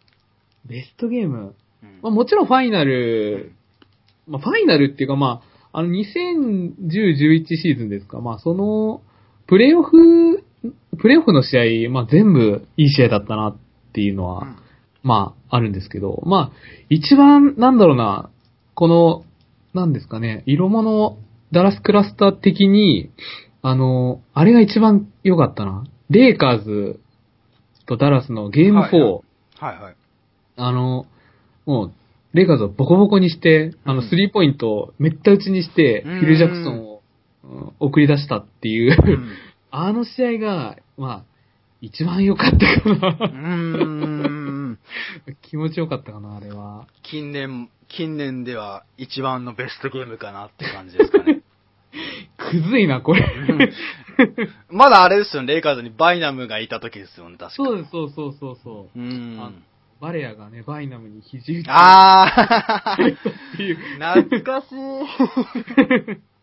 ベストゲーム。うんまあ、もちろんファイナル、まあ、ファイナルっていうかまあ、あの、2010-11シーズンですか。まあ、その、プレイオフ、プレイオフの試合、まあ、全部いい試合だったなっていうのは、うんまあ、あるんですけど、まあ、一番、なんだろうな、この、なんですかね、色物ダラスクラスター的に、あの、あれが一番良かったな。レイカーズとダラスのゲーム4、はいはいはい。あの、もう、レイカーズをボコボコにして、あの、うんスリーポイントをめった打ちにして、うんフィル・ジャクソンを、うん送り出したっていう、うんあの試合が、まあ、一番良かったかうな。ーん。気持ちよかったかな、あれは。近年、近年では一番のベストゲームかなって感じですかね。くずいな、これ。まだあれですよね、レイカーズにバイナムがいた時ですよね、確か。そうです、そうそうそうそう。うん。バレアがね、バイナムに肘打ちあーっていう。懐かしい。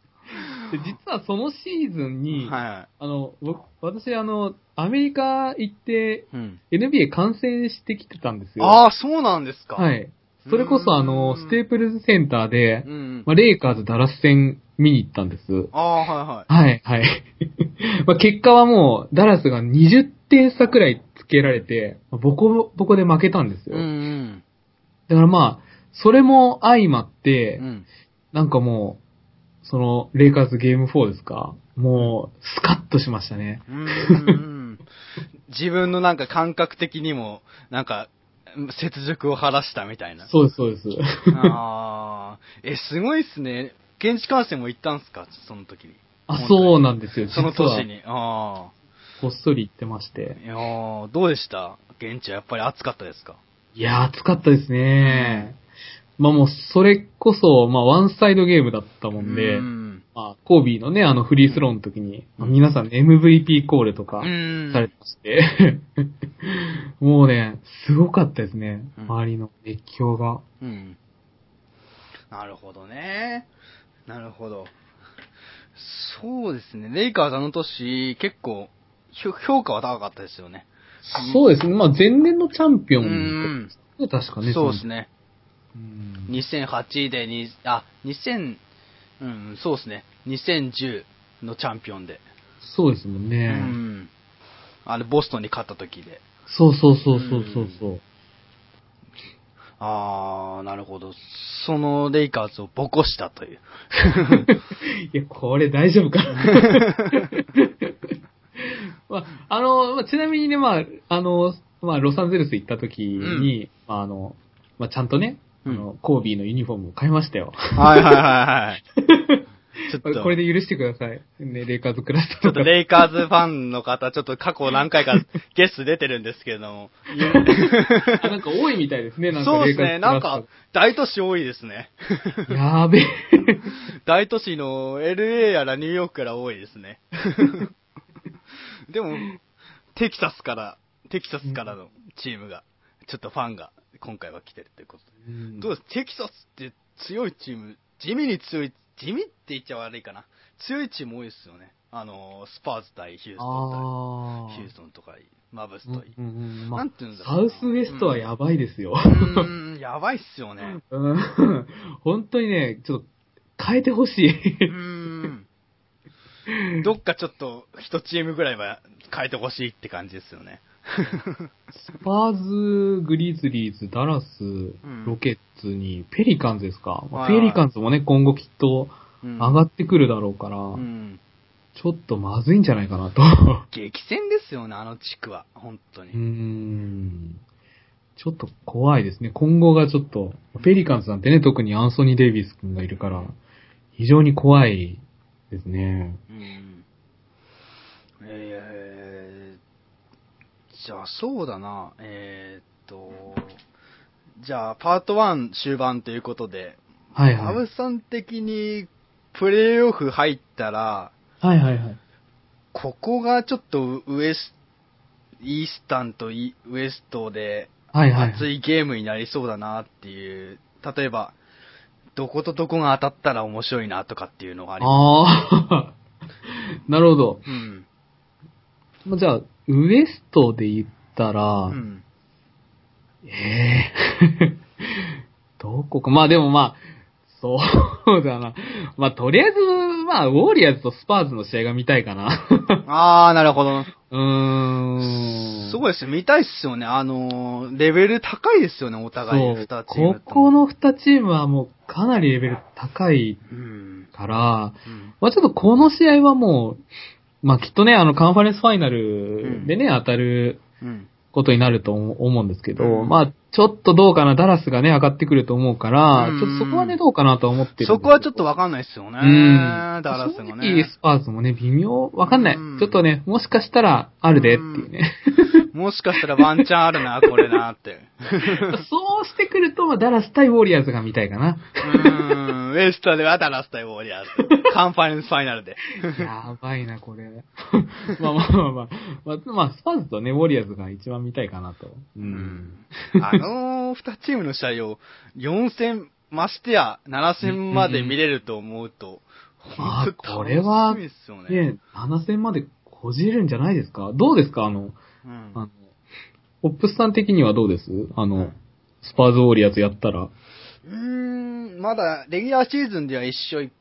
で実はそのシーズンに、はあの、僕、私、あの、アメリカ行って、い。うん。NBA 観戦してきてたんですよ。ああ、そうなんですか。。はいい。それこそあの、ステープルズセンターでう、ん。まあ、レイカーズダラス戦見に行ったんです。ああ、ははい、はい。まあ結果はもう、ダラスが20点差くらいつけられて、まあボコボコで負けたんですいはい。よ。うんだからまあ、それも相まって、うん。うん。なんかもう、その、レイカーズゲーム4ですか？もう、スカッとしましたね。うーん 自分のなんか感覚的にも、なんか、雪辱を晴らしたみたいな。そうです、そうです。ああ、え、すごいっすね。現地観戦も行ったんすか？その時に。あ、そうなんですよ。その年に。あこっそり行ってましてあ。。いやーどうでした？現地はやっぱり暑かったですか？いやー、暑かったですね。まあもう、それこそ、まあワンサイドゲームだったもんで、うん。まあ、コービーのね、あのフリースローの時に、まあ皆さんね MVP コールとかうん。されてまして、もうね、すごかったですね。うん周りの熱狂が。うん。なるほどね。なるほど。そうですね。レイカーズあの年、結構、評価は高かったですよね。そうですね。まあ前年のチャンピオうンん。で確かね。そうですね。うん。2008でに、あ、2000、うん、そうですね。2010のチャンピオンで。そうですもんうね。ん。あれ、ボストンに勝った時で。そうそうそうそうそうそう。あー、なるほど。そのレイカーズをボコしたという。いや、これ大丈夫かな まあ、あの、まあ、ちなみにね、まあ、あの、まあ、ロサンゼルス行った時に、まあ、あの、まあ、ちゃんとね、あの、コービーのユニフォームを買いましたよ。はいはいはいはい。ちょっと、これで許してください。ね、レイカーズクラスちょっとレイカーズファンの方、ちょっと過去何回か ゲスト出てるんですけれども。あ、なんか多いみたいですね、なんかそうですね。なんか、大都市多いですね。ー。やーべえ。大都市の LA やらニューヨークから多いですね。でも、テキサスから、テキサスからのチームが、ちょっとファンが今回は来てるということで。どうです？テキサスって強いチーム、地味に強い、地味って言っちゃ悪いかな。強いチーム多いですよね。あの、スパーズ対ヒューストンあ対、ヒューストンとか、マブスーといい。うんうんうんまあなんていうんだろサうウスウエストはやばいですよ。うーん、やばいっすよね。うん本当にね、ちょっと変えてほしい。うーん。どっかちょっと一チームぐらいは変えてほしいって感じですよね。スパーズ、グリズリーズ、ダラス、んロケッツに、ペリカンズですか？まあはいはいペリカンズもね、今後きっとうん上がってくるだろうから、うん。ちょっとまずいんじゃないかなと。激戦ですよね、あの地区は。本当うーに。ん。ちょっと怖いですね。今後がちょっと、ペリカンズなんてね、特にアンソニー・デイビス君がいるから、非常に怖いですね。うん。えー、じゃあそうだな。えーっと、じゃあパート1終盤ということで、はいはい。アブさん的にプレイオフ入ったら、はいはいはい。ここがちょっとウエス、イースタンとイウエストではいはい。熱いゲームになりそうだなっていう、例えば、どことどこが当たったら面白いなとかっていうのがありまああ、なるほど。す。うん。まあじゃあ、ウエストで言ったら、うん。ええ どこか、まあでもまあ、そうだな。まあとりあえず、まあ、ウォーリアーズとスパーズの試合が見たいかな。あー、なるほど。うーん。すごいですね。見たいっすよね。あのー、レベル高いですよね、お互い、チームことこの二チームはもうかなりレベル高いうん。から、うん。まあちょっとこの試合はもう、まあきっとね、あのカンファレンスファイナルでね、当たるうん。ことになると思うんですけど、うんまあちょっとどうかな、ダラスがね、上がってくると思うから、うんちょっとそこはね、どうかなとは思ってる。そこはちょっとわかんないっすよね。うん。ダラスが正直ね。スパーズもね、微妙、わかんない。うんちょっとね、もしかしたらあるでっていうね。もしかしたらワンチャンあるな、これなって。そうしてくると、まあダラス対ウォリアーズが見たいかな。うん。ウエストではダラス対ウォリアーズ。カンファレンスファイナルで。やばいな、これ。まあまあまあまあ、まあ、まあ、スパーズとね、ウォリアーズが一番見たいかなと。ううん。あの二チームの試合を4戦、ましてや7戦まで見れると思うと、あこれはね。ね、7戦までこじれるんじゃないですかどうですかあの、うん。あの、ホップスさん的にはどうです？あの、うん。スパーズウォリアーズやったら。うーん、まだ、レギュラーシーズンでは一勝一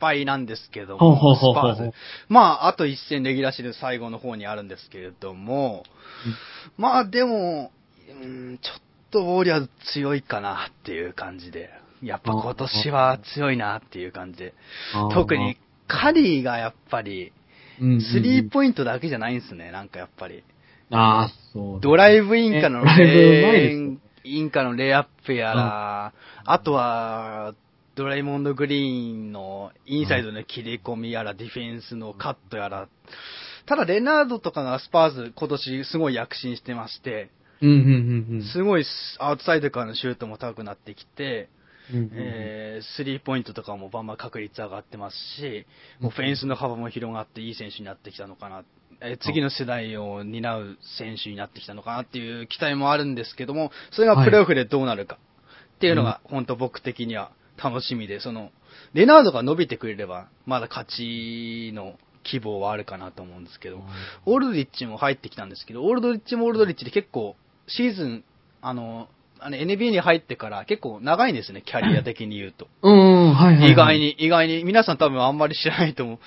敗なんですけども、スパーズ。まあ、あと一戦レギュラーシーズン最後の方にあるんですけれども、まあでも、うん、ちょっとウォリアーズ強いかなっていう感じで、やっぱ今年は強いなっていう感じで、特に、カリーがやっぱり、うんうんうん。スリーポイントだけじゃないんですね、なんかやっぱり。ああ、そう。ドライブインからのレ、ですよ、イン、インからのレイアップやら、あとは、ドレイモンド・グリーンのインサイドの切り込みやら、ディフェンスのカットやら。ただ、レナードとかがスパーズ今年すごい躍進してまして、うんうんうんうん。すごいアウトサイドからのシュートも高くなってきて、うんえースリーポイントとかもバンバン確率上がってますし、もうフェンスの幅も広がっていい選手になってきたのかな、えー次の世代を担う選手になってきたのかなっていう期待もあるんですけども、それがプレーオフでどうなるかっていうのが、本当僕的には楽しみで、その、レナードが伸びてくれれば、まだ勝ちの希望はあるかなと思うんですけど、オールドリッチも入ってきたんですけど、オールドリッチもオールドリッチで結構、シーズン、あの、あの NBA に入ってから結構長いんですね、キャリア的に言うと。うん、はいはいはい。意外に、意外に、皆さん多分あんまり知らないと思う。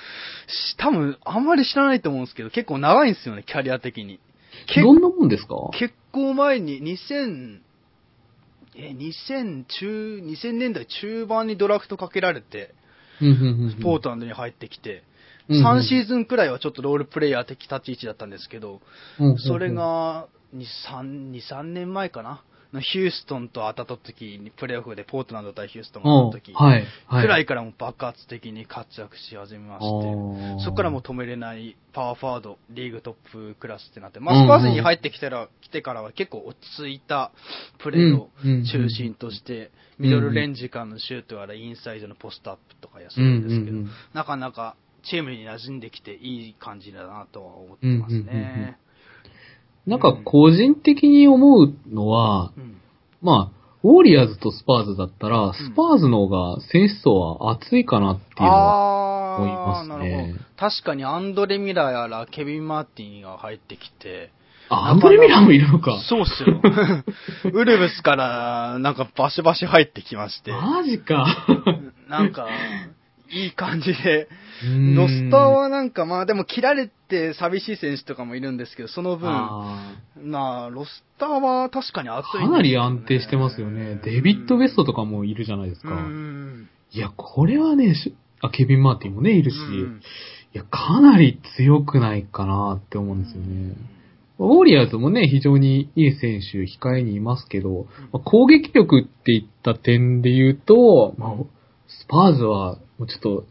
し多分あんまり知らないと思うんですけど、結構長いんですよね、キャリア的に。けどんなもんですか？結構前に2000、え、2000中、2000年代中盤にドラフトかけられて、ポートランドに入ってきて、うんうん3シーズンくらいはちょっとロールプレイヤー的立ち位置だったんですけど、それが2、3、2、3年前かなのヒューストンと当たった時に、プレーオフでポートランド対ヒューストンが当たった時、はい。はい。くらいからも爆発的に活躍し始めまあして、ーそこからもう止めれないパワーフォワード、リーグトップクラスってなって、まあ、スパーズに入ってきたら、来てからは結構落ち着いたプレーを中心として、ミドルレンジ間のシュートやらインサイドのポストアップとかやするんですけど、うんうんうんなかなかチームに馴染んできていい感じだなとは思ってますうんうんうんうんね。なんか個人的に思うのは、うんまあ、ウォーリアーズとスパーズだったら、スパーズの方が選手層は厚いかなっていうのは、思いますね。確かにアンドレ・ミラーやらケビン・マーティンが入ってきて、あ、アンドレミラーもいるのか。そうっすよ。ウルブスからなんかバシバシ入ってきまして、マジか。なんか、いい感じで、うん。ロスターはなんかまあでも切られて寂しい選手とかもいるんですけど、その分、あまあロスターは確かに熱いね、ーかなり安定してますよね。デビッド・ウェストとかもいるじゃないですか。うん。いや、これはね、しあ、ケビン・マーティンもね、いるし、うん。いや、かなり強くないかなって思うんですよね。ウォーリアーズもね、非常にいい選手、控えにいますけど、まあ攻撃力っていった点で言うと、まあ、スパーズは、もうちょっと、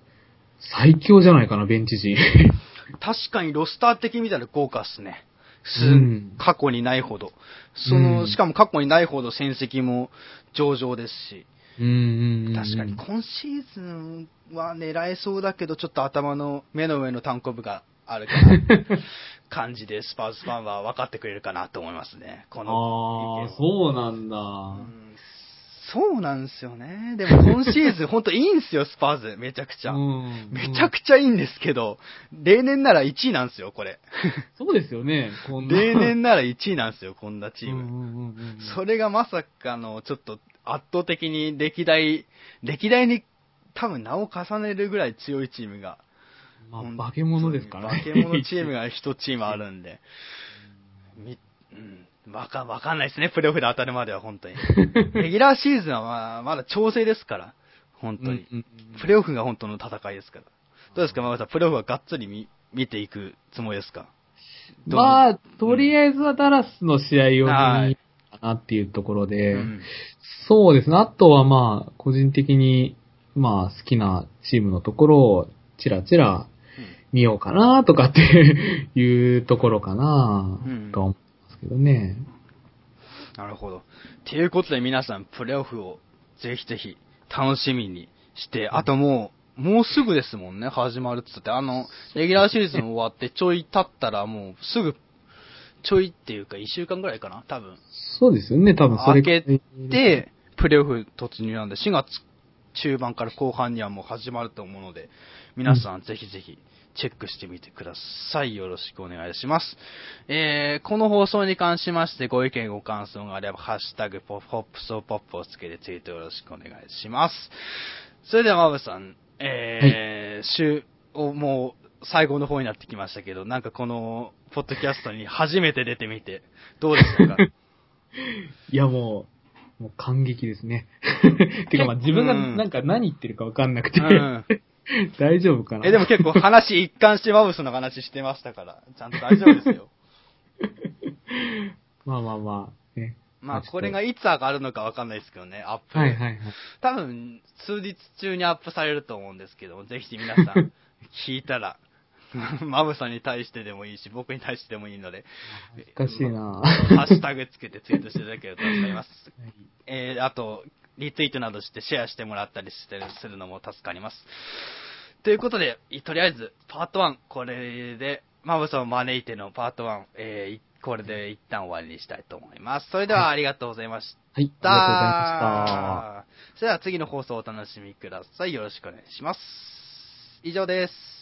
最強じゃないかな、ベンチ陣。確かにロスター的に見たら豪華っすね。すうん過去にないほど。その、うんしかも過去にないほど戦績も上々ですし。うんうんうん確かに今シーズンは狙えそうだけど、ちょっと頭の目の上の単行部があるから、感じでスパーズファンは分かってくれるかなと思いますね。このああ、そうなんだ。うんそうなんですよね。でも今シーズン本当いいんですよ、スパーズ。めちゃくちゃ。うんめちゃくちゃいいんですけど、例年なら1位なんですよ、これ。そうですよね、こんな。例年なら1位なんですよ、こんなチーム。うんうんうんうんそれがまさかの、ちょっと圧倒的に歴代、歴代に多分名を重ねるぐらい強いチームが。まあ、化け物ですからね。化け物チームが一チームあるんで。みうん、わか、わかんないですね、プレーオフで当たるまでは、本当に。レギュラーシーズンはまあまだ調整ですから、本当に。うんプレーオフが本当の戦いですから。どうですか、ママさん、プレーオフはがっつり見見ていくつもりですか？まあ、とりあえずはダラスの試合を見はいに行ったなっていうところで、うん。そうですね。あとはまあ、個人的に、まあ、好きなチームのところを、ちらちら見ようかなとかっていうところかなうんとは思いますけどね。なるほど。ということで皆さん、プレーオフをぜひぜひ楽しみにして、あともう、もうすぐですもんね、始まるって言って。あの、レギュラーシーズン終わってちょい経ったらもうすぐ、ちょいっていうか1週間ぐらいかな、多分。そうですよね。多分それ開けで、プレーオフ突入なんで、4月中盤から後半にはもう始まると思うので、皆さんぜひぜひチェックしてみてください。よろしくお願いします。えー、この放送に関しましてご意見ご感想があれば、ハッシュタグポップソポップをつけてツイートよろしくお願いします。それでは、マブさん、えー、週、をもう最後の方になってきましたけど、なんかこの、ポッドキャストに初めて出てみて、どうでしたか？いやもう、もう感激ですね。てかまあ自分がなんか何言ってるかわかんなくて、うん 大丈夫かな？え、でも結構話一貫してマブスの話してましたから、ちゃんと大丈夫ですよ。まあまあまあ、ね。まあ、これがいつ上がるのかわかんないですけどね、アップ。はいはいはい。多分、数日中にアップされると思うんですけど、ぜひ皆さん、聞いたら、マブさんに対してでもいいし、僕に対してでもいいので、難しいなハッシュタグつけてツイートしていただけると助かります。えー、あと、リツイートなどしてシェアしてもらったりしてするのも助かります。ということで、とりあえず、パート1、これで、マブさんを招いてのパート1、えー、これで一旦終わりにしたいと思います。それではありがとうございました。はい、ありがとうございました。それでは次の放送をお楽しみください。よろしくお願いします。以上です。